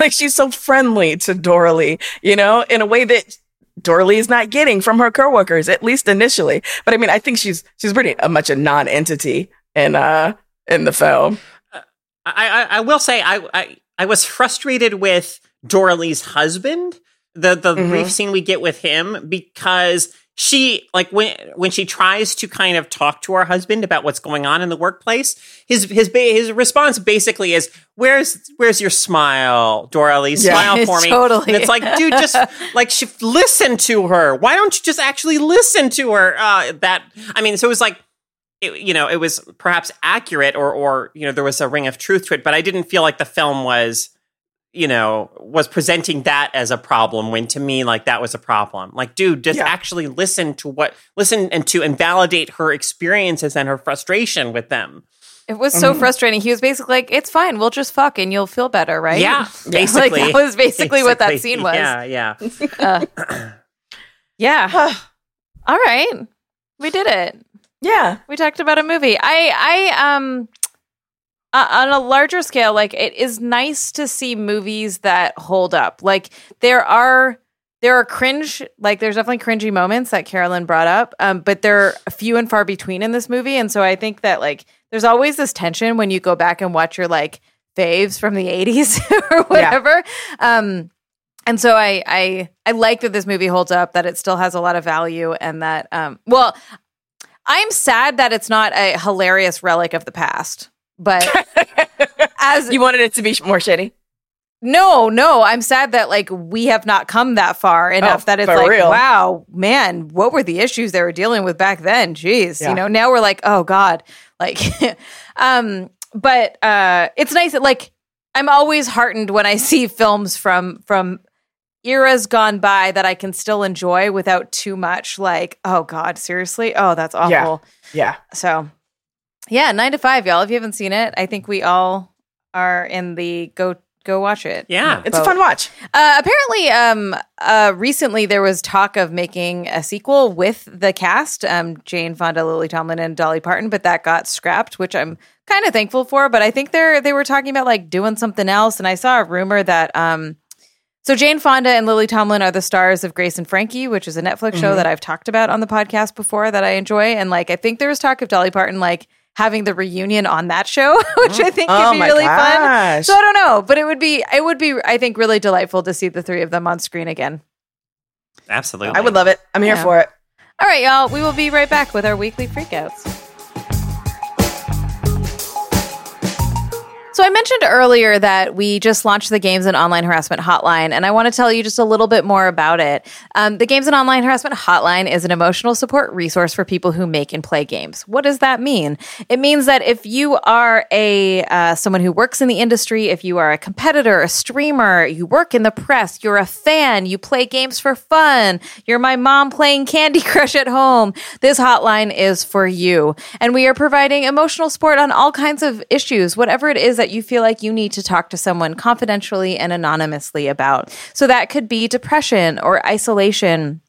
S3: like, she's so friendly to Dora you know, in a way that Dora is not getting from her coworkers, at least initially. But I mean, I think she's, she's pretty uh, much a non-entity in, uh, in the film.
S2: I, I, I will say I, I I was frustrated with Doralee's husband, the the
S3: Mhm.
S2: brief scene we get with him, because she like when when she tries to kind of talk to her husband about what's going on in the workplace, his his ba- his response basically is, "Where's where's your smile, Doralee?
S3: Yeah.
S2: Smile for me."
S1: Totally.
S2: And it's like, dude, just like she, listen to her. Why don't you just actually listen to her? Uh, that I mean, so it was like it, you know, it was perhaps accurate or, or, you know, there was a ring of truth to it, but I didn't feel like the film was, you know, was presenting that as a problem when to me, like that was a problem. Like, dude, just
S3: Yeah.
S2: actually listen to what, listen and to invalidate her experiences and her frustration with them.
S1: It was so
S3: Mhm.
S1: frustrating. He was basically like, "It's fine. We'll just fuck and you'll feel better, right?"
S2: Yeah,
S1: like
S2: basically.
S1: that was basically, what that scene was.
S2: Yeah, yeah.
S1: Uh, yeah. All right, we did it.
S3: yeah.
S1: We talked about a movie. I, I, um, uh, on a larger scale, like it is nice to see movies that hold up. Like there are, there are cringe, like there's definitely cringy moments that Carolyn brought up, um, but they're few and far between in this movie. And so I think that like there's always this tension when you go back and watch your like faves from the 80s or whatever. Um, and so I, I I like that this movie holds up, that it still has a lot of value, and that um, well, I'm sad that it's not a hilarious relic of the past. But as
S3: you wanted it to be more shitty.
S1: no, no, I'm sad that like we have not come that far enough
S3: Oh,
S1: that it's like,
S3: real.
S1: wow, man, what were the issues they were dealing with back then? Jeez,
S3: Yeah.
S1: you know, now we're like, oh god, like, um, but uh, it's nice that like I'm always heartened when I see films from from eras gone by that I can still enjoy without too much like, oh god, seriously, oh that's awful.
S3: Yeah. Yeah.
S1: So, yeah, nine to five, y'all. If you haven't seen it, I think we all are in the go go watch it.
S2: Yeah.
S3: It's a fun watch.
S1: Uh, apparently, um, uh, recently there was talk of making a sequel with the cast, um, Jane Fonda, Lily Tomlin, and Dolly Parton, but that got scrapped, which I'm kind of thankful for. But I think they're they were talking about like doing something else, and I saw a rumor that um, so Jane Fonda and Lily Tomlin are the stars of Grace and Frankie, which is a Netflix show
S3: Mhm.
S1: that I've talked about on the podcast before that I enjoy, and like I think there was talk of Dolly Parton like having the reunion on that show, which I think
S3: Oh
S1: could be
S3: my
S1: really fun. So I don't know, but it would be it would be I think really delightful to see the three of them on screen again.
S2: Absolutely.
S3: I would love it. I'm here
S1: Yeah.
S3: for it.
S1: All right, y'all, we will be right back with our weekly freakouts. So I mentioned earlier that we just launched the Games and Online Harassment Hotline, and I want to tell you just a little bit more about it. Um, the Games and Online Harassment Hotline is an emotional support resource for people who make and play games. What does that mean? It means that if you are a uh, someone who works in the industry, if you are a competitor, a streamer, you work in the press, you're a fan, you play games for fun, you're my mom playing Candy Crush at home, this hotline is for you. And we are providing emotional support on all kinds of issues, whatever it is that you feel like you need to talk to someone confidentially and anonymously about. So that could be depression or isolation.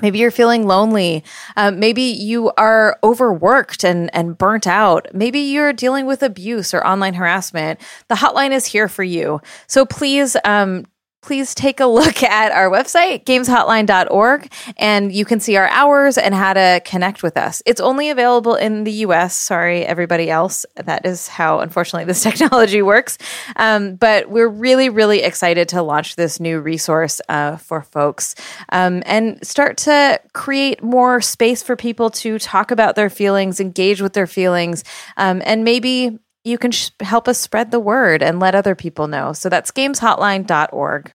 S1: Maybe you're feeling lonely. Um, maybe you are overworked and, and burnt out. Maybe you're dealing with abuse or online harassment. The hotline is here for you. So please, um, please take a look at our website, gameshotline.org, and you can see our hours and how to connect with us. It's only available in the US. Sorry, everybody else. That is how, unfortunately, this technology works. Um, but we're really, really excited to launch this new resource uh, for folks um, and start to create more space for people to talk about their feelings, engage with their feelings, um, and maybe you can sh- help us spread the word and let other people know. So that's gameshotline.org.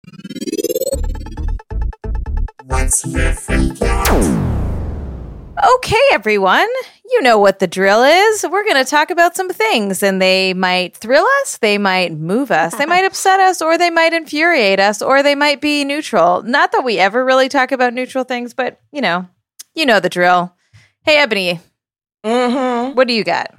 S1: What's Okay, everyone, you know what the drill is. We're going to talk about some things, and they might thrill us, they might move us, they might upset us, or they might infuriate us, or they might be neutral. Not that we ever really talk about neutral things, but you know, you know the drill. Hey, Ebony,
S3: Mm-hmm.
S1: what do you got?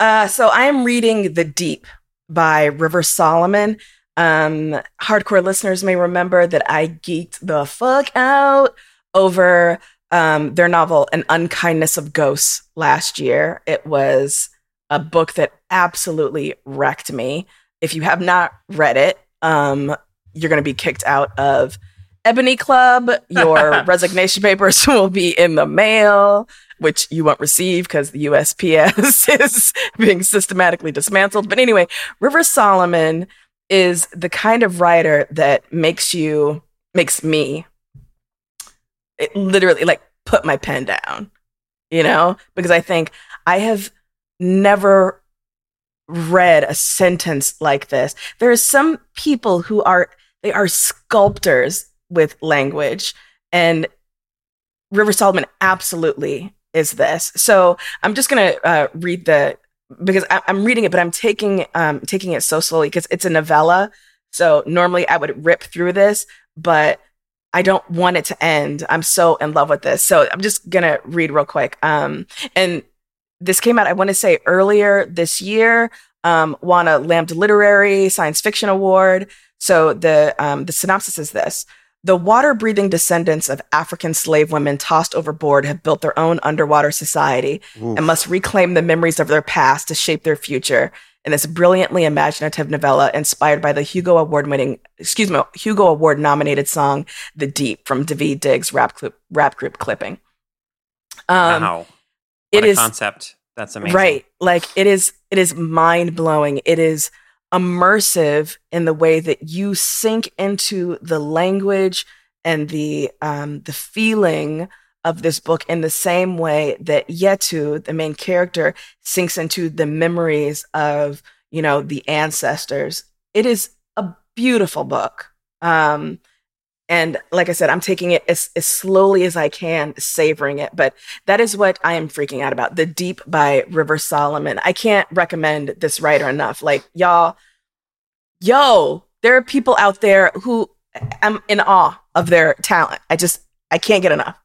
S3: Uh, so I am reading The Deep by River Solomon. Um, hardcore listeners may remember that I geeked the fuck out over um, their novel, An Unkindness of Ghosts, last year. It was a book that absolutely wrecked me. If you have not read it, um, you're going to be kicked out of Ebony Club. Your resignation papers will be in the mail which you won't receive because the USPS is being systematically dismantled. But anyway, River Solomon is the kind of writer that makes you, makes me it literally like put my pen down, you know, because I think I have never read a sentence like this. There are some people who are, they are sculptors with language and River Solomon absolutely is this. So I'm just gonna uh, read the because I, I'm reading it, but I'm taking um, taking it so slowly because it's a novella. So normally I would rip through this, but I don't want it to end. I'm so in love with this. So I'm just gonna read real quick. Um, and this came out, I want to say earlier this year. Um, won a Lambda Literary Science Fiction Award. So the um, the synopsis is this: the water breathing descendants of African slave women tossed overboard have built their own underwater society
S2: Oof.
S3: and must reclaim the memories of their past to shape their future. In this brilliantly imaginative novella inspired by the Hugo Award winning, excuse me, Hugo Award nominated song "The Deep" from Daveed Diggs rap, clip, rap group clipping. Um,
S2: wow. What
S3: it is
S2: concept. That's amazing.
S3: Right. Like it is it is mind blowing. It is immersive in the way that you sink into the language and the um the feeling of this book in the same way that Yetu, the main character, sinks into the memories of, you know, the ancestors. It is a beautiful book. Um and like I said, I'm taking it as, as slowly as I can, savoring it. But that is what I am freaking out about. The Deep by River Solomon. I can't recommend this writer enough. Like, y'all, yo, there are people out there who I'm in awe of their talent. I just, I can't get enough.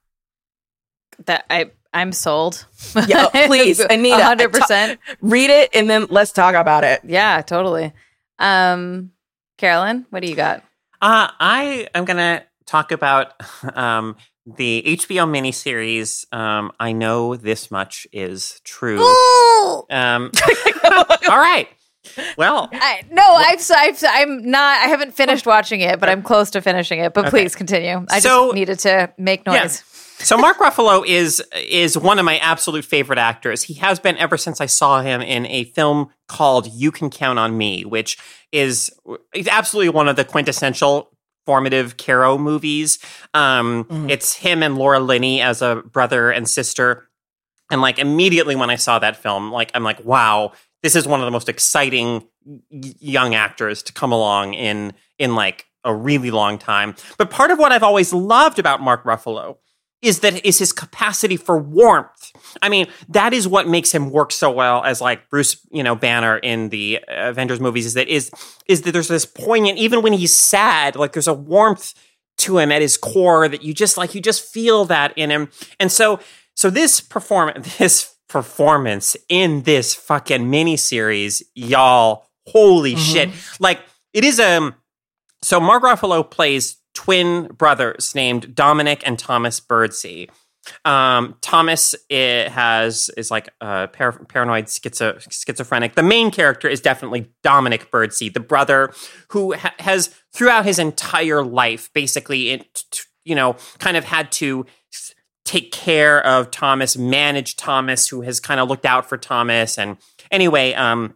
S1: That I I'm sold.
S3: Yeah, please, Anita,
S1: hundred percent.
S3: Read it and then let's talk about it.
S1: Yeah, totally. Um, Carolyn, what do you got?
S2: Uh, I am going to talk about um, the HBO miniseries. Um, I know this much is true. Um, all right. Well,
S1: I, no, I've, I've, I'm not. I haven't finished watching it, but I'm close to finishing it. But
S2: Okay.
S1: please continue. I
S2: So-
S1: just needed to make noise.
S2: Yeah. So Mark Ruffalo is is one of my absolute favorite actors. He has been ever since I saw him in a film called You Can Count on Me, which is absolutely one of the quintessential formative Caro movies. Um,
S3: Mhm.
S2: It's him and Laura Linney as a brother and sister. And like immediately when I saw that film, like I'm like, wow, this is one of the most exciting young actors to come along in in like a really long time. But part of what I've always loved about Mark Ruffalo is that is his capacity for warmth. I mean, that is what makes him work so well as like Bruce, you know, Banner in the Avengers movies. Is that is is that there's this poignant, even when he's sad, like there's a warmth to him at his core that you just like you just feel that in him. And so so this perform this performance in this fucking miniseries, y'all, holy
S3: Mhm.
S2: shit! Like it is um. So Mark Ruffalo plays twin brothers named Dominic and Thomas Birdsey. Um, Thomas eh, has is like par- paranoid schizo- schizophrenic. The main character is definitely Dominic Birdsey, the brother who ha- has throughout his entire life, basically, it, you know, kind of had to take care of Thomas, manage Thomas, who has kind of looked out for Thomas. And anyway, um,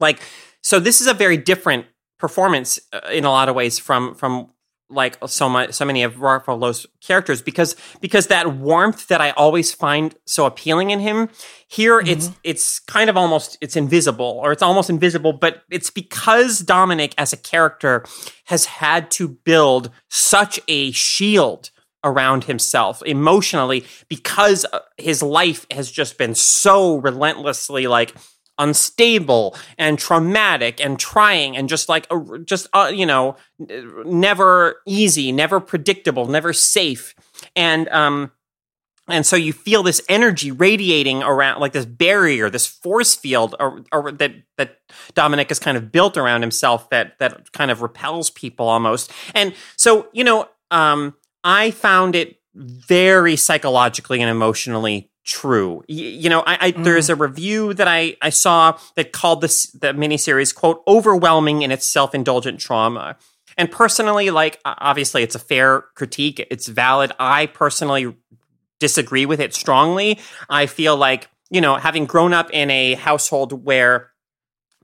S2: like, so this is a very different performance uh, in a lot of ways from from like so much so many of Ruffalo's characters because because that warmth that I always find so appealing in him here it's it's kind of almost it's invisible or it's almost invisible but it's because Dominic as a character has had to build such a shield around himself emotionally because uh, his life has just been so relentlessly like unstable and traumatic and trying and just like a, just uh, you know never easy never predictable never safe. And um and so you feel this energy radiating around like this barrier this force field or, or that that Dominic has kind of built around himself that that kind of repels people almost. And so you know um I found it very psychologically and emotionally true. Y- you know, I, I there's mm. a review that I I saw that called this the miniseries quote overwhelming in its self indulgent trauma. And personally, like obviously, it's a fair critique. It's valid. I personally disagree with it strongly. I feel like you know, having grown up in a household where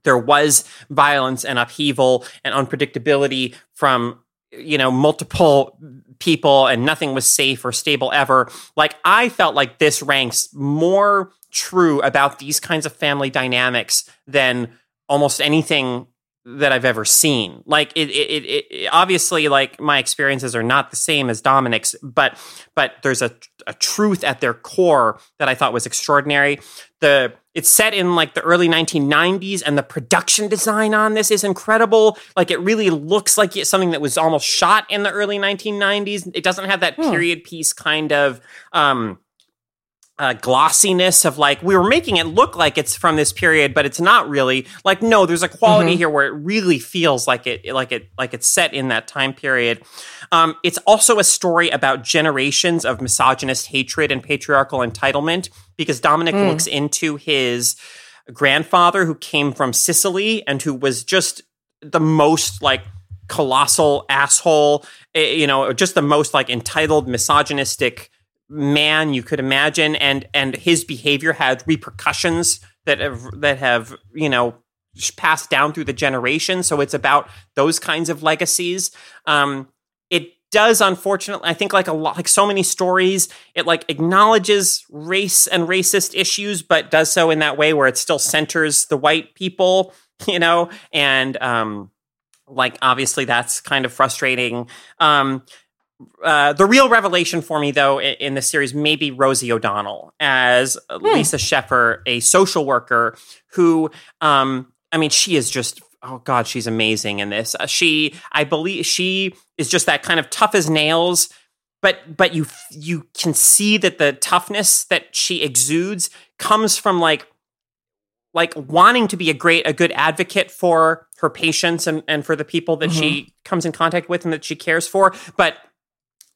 S2: there was violence and upheaval and unpredictability from you know multiple people and nothing was safe or stable ever. Like i felt like this ranks more true about these kinds of family dynamics than almost anything that I've ever seen. Like it, it, it, it, obviously like my experiences are not the same as Dominic's, but but there's a a truth at their core that I thought was extraordinary. The it's set in like the early 1990s and the production design on this is incredible. Like it really looks like it's something that was almost shot in the early 1990s. It doesn't have that hmm. period piece kind of um uh, glossiness of like we were making it look like it's from this period, but it's not really. Like no, there's a quality mm-hmm. here where it really feels like it, like it, like it's set in that time period. Um, it's also a story about generations of misogynist hatred and patriarchal entitlement because Dominic mm. looks into his grandfather who came from Sicily and who was just the most like colossal asshole, eh, you know, just the most like entitled misogynistic man you could imagine and and his behavior had repercussions that have that have you know passed down through the generation so it's about those kinds of legacies. Um it does unfortunately i think like a lot like so many stories it like acknowledges race and racist issues but does so in that way where it still centers the white people you know and um like obviously that's kind of frustrating. Um uh, the real revelation for me, though, in, in the series, may be Rosie O'Donnell as hmm. Lisa Sheffer, a social worker who, um, I mean, she is just oh god, she's amazing in this. Uh, she, I believe, she is just that kind of tough as nails. But but you you can see that the toughness that she exudes comes from like like wanting to be a great a good advocate for her patients and, and for the people that mm-hmm. she comes in contact with and that she cares for but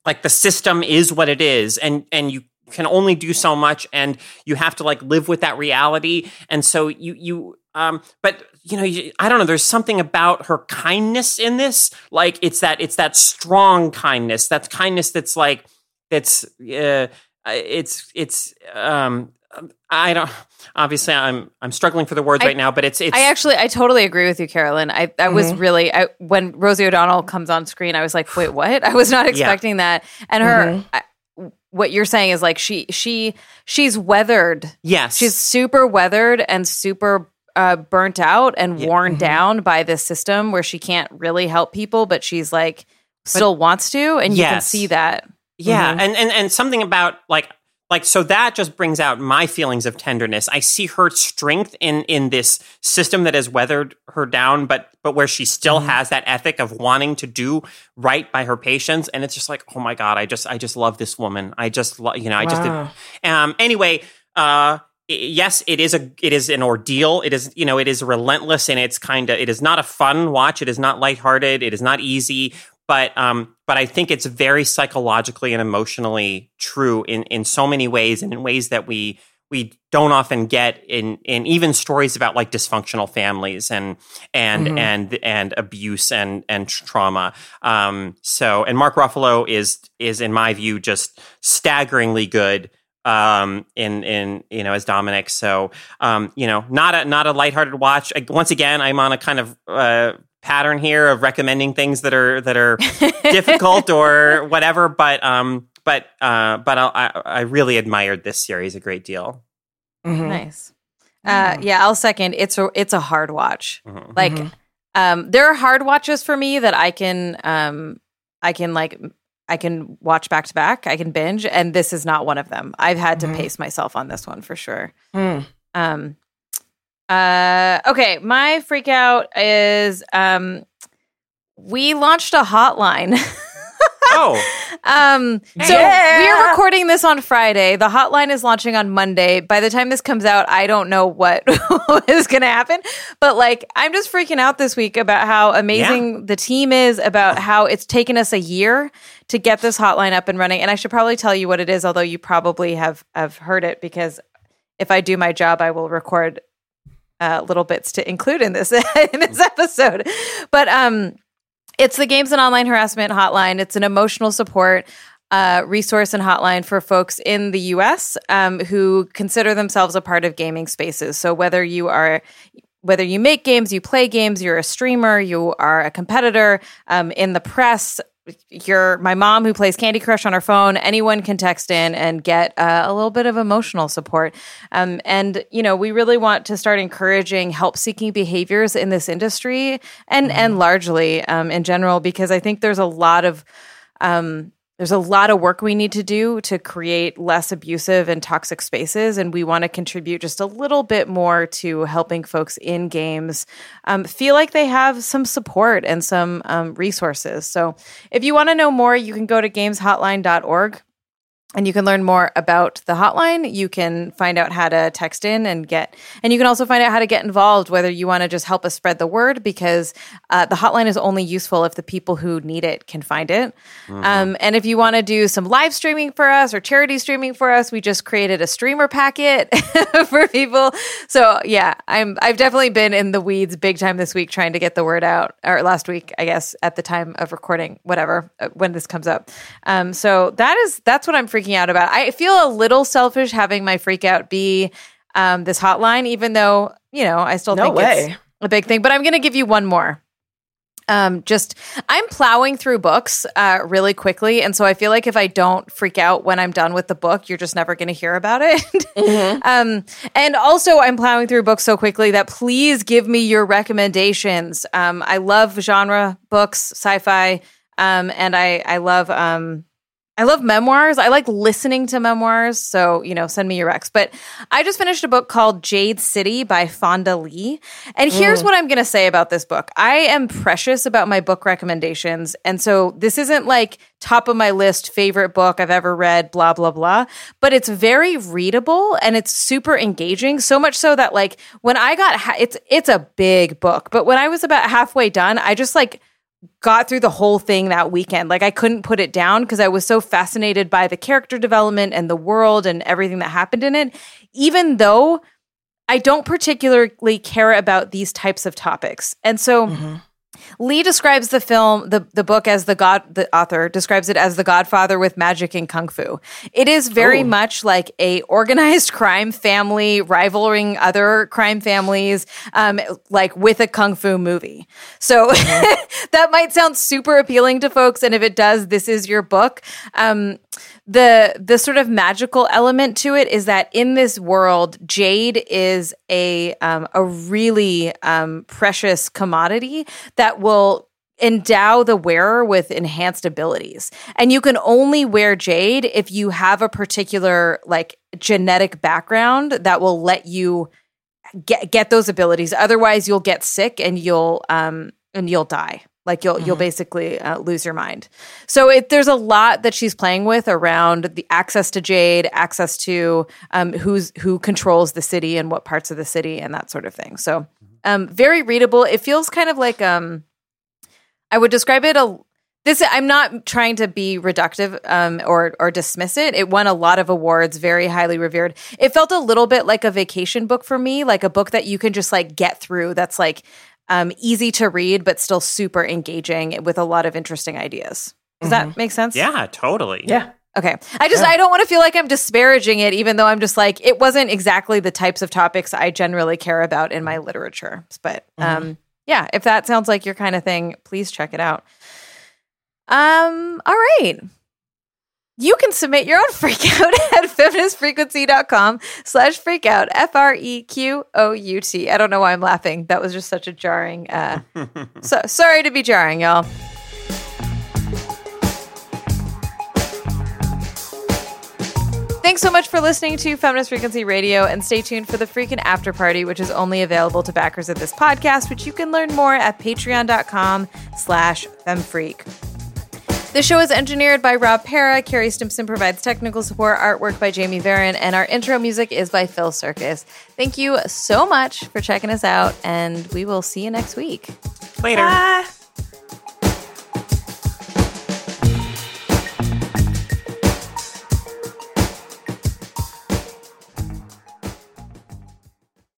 S2: like the system is what it is and and you can only do so much and you have to like live with that reality and so you you um but you know you, i don't know there's something about her kindness in this like it's that it's that strong kindness that's kindness that's like that's uh it's it's um I don't. Obviously, I'm I'm struggling for the words I, right now, but it's it's.
S1: I actually I totally agree with you, Carolyn. I I mm-hmm. was really I, when Rosie O'Donnell comes on screen, I was like, wait, what? I was not expecting yeah. that. And her, mm-hmm. I, what you're saying is like she she she's weathered.
S2: Yes,
S1: she's super weathered and super uh, burnt out and yeah. worn mm-hmm. down by this system where she can't really help people, but she's like still but, wants to, and you can see that.
S2: Yeah, mm-hmm. and and and something about like like so that just brings out my feelings of tenderness. I see her strength in in this system that has weathered her down but but where she still mm-hmm. has that ethic of wanting to do right by her patients. And it's just like oh my god i just i just love this woman. I just love you know i wow. just um anyway uh yes it is a it is an ordeal. It is you know it is relentless and it's kind of it is not a fun watch. It is not lighthearted. It is not easy but um, but I think it's very psychologically and emotionally true in in so many ways, and in ways that we we don't often get in in even stories about like dysfunctional families and and mm-hmm. and and abuse and and trauma. Um, so and Mark Ruffalo is is in my view just staggeringly good um in in you know as Dominic so um you know not a not a lighthearted watch once again I'm on a kind of uh pattern here of recommending things that are that are difficult or whatever. But um, but uh, but I, I really admired this series a great deal.
S1: Mm-hmm. Nice. Uh, yeah, I'll second. It's a it's a hard watch. Mm-hmm. Like, mm-hmm. um, there are hard watches for me that I can um I can like I can watch back to back. I can binge, and this is not one of them. I've had to mm-hmm. pace myself on this one for sure. Mm. Um, uh, okay, my freak out is um, we launched a hotline.
S2: oh.
S1: Um, so yeah. we're recording this on Friday. The hotline is launching on Monday. By the time this comes out, I don't know what is going to happen. But like, I'm just freaking out this week about how amazing yeah. the team is, about how it's taken us a year to get this hotline up and running. And I should probably tell you what it is, although you probably have have heard it because if I do my job, I will record uh, little bits to include in this in this episode. But um, it's the Games and Online Harassment Hotline. It's an emotional support uh, resource and hotline for folks in the U.S. Um, who consider themselves a part of gaming spaces. So whether you are whether you make games, you play games, you're a streamer, you are a competitor um, in the press, your my mom who plays Candy Crush on her phone. Anyone can text in and get uh, a little bit of emotional support. Um, and you know, we really want to start encouraging help-seeking behaviors in this industry and and largely um, in general because I think there's a lot of um, there's a lot of work we need to do to create less abusive and toxic spaces and we want to contribute just a little bit more to helping folks in games um, feel like they have some support and some um, resources. So if you want to know more you can go to gameshotline.org and you can learn more about the hotline. You can find out how to text in and get, and you can also find out how to get involved, whether you want to just help us spread the word, because uh, the hotline is only useful if the people who need it can find it. Mm-hmm. Um, and if you want to do some live streaming for us or charity streaming for us, we just created a streamer packet for people. So yeah, I'm I've definitely been in the weeds big time this week trying to get the word out, or last week, I guess, at the time of recording, whatever, uh, when this comes up. Um, so that is that's what I'm freaking freaking out about. I feel a little selfish having my freak out be um, this hotline, even though, you know, I still
S3: no
S1: think
S3: way.
S1: it's a big thing. But I'm going to give you one more. Um, just I'm plowing through books uh, really quickly, and so I feel like if I don't freak out when I'm done with the book, you're just never going to hear about it. mm-hmm. um, and also, I'm plowing through books so quickly that please give me your recommendations. Um, I love genre books, sci-fi, um, and I I love um, I love memoirs. I like listening to memoirs. So, you know, send me your ex. But I just finished a book called Jade City by Fonda Lee. And here's mm. what I'm going to say about this book I am precious about my book recommendations. And so this isn't like top of my list favorite book I've ever read, blah, blah, blah. But it's very readable and it's super engaging. So much so that, like, when I got, ha- it's, it's a big book. But when I was about halfway done, I just like, got through the whole thing that weekend. Like I couldn't put it down because I was so fascinated by the character development and the world and everything that happened in it, even though I don't particularly care about these types of topics. And so mm-hmm. Lee describes the film, the, the book as the God, the author describes it as the Godfather with magic and kung fu. It is very oh. much like a organized crime family rivaling other crime families, um, like with a kung fu movie. So mm-hmm. that might sound super appealing to folks, and if it does, this is your book. Um, the the sort of magical element to it is that in this world, jade is a um, a really um, precious commodity that will endow the wearer with enhanced abilities. And you can only wear jade if you have a particular like genetic background that will let you get get those abilities. Otherwise, you'll get sick and you'll um and you'll die. Like you'll mm-hmm. you'll basically uh, lose your mind. So it, there's a lot that she's playing with around the access to Jade, access to um, who's who controls the city and what parts of the city and that sort of thing. So mm-hmm. um, very readable. It feels kind of like um, I would describe it a this I'm not trying to be reductive um, or or dismiss it. It won a lot of awards, very highly revered. It felt a little bit like a vacation book for me, like a book that you can just like get through. That's like um, easy to read, but still super engaging with a lot of interesting ideas. Does mm-hmm. that make sense?
S2: Yeah, totally.
S3: Yeah.
S1: Okay. I just, yeah. I don't want to feel like I'm disparaging it, even though I'm just like, it wasn't exactly the types of topics I generally care about in my literature. But mm-hmm. um, yeah, if that sounds like your kind of thing, please check it out. Um, all right you can submit your own freakout at feministfrequency.com slash freakout f-r-e-q-o-u-t i don't know why i'm laughing. That was just such a jarring uh so sorry to be jarring y'all. Thanks so much for listening to Feminist Frequency Radio, and stay tuned for the freaking after party, which is only available to backers of this podcast, which you can learn more at patreon.com slash femfreak. The show is engineered by Rob Para. Carrie Stimson provides technical support, artwork by Jamie Varon, and our intro music is by Phil Circus. Thank you so much for checking us out, and we will see you next week.
S2: Later.
S3: Bye.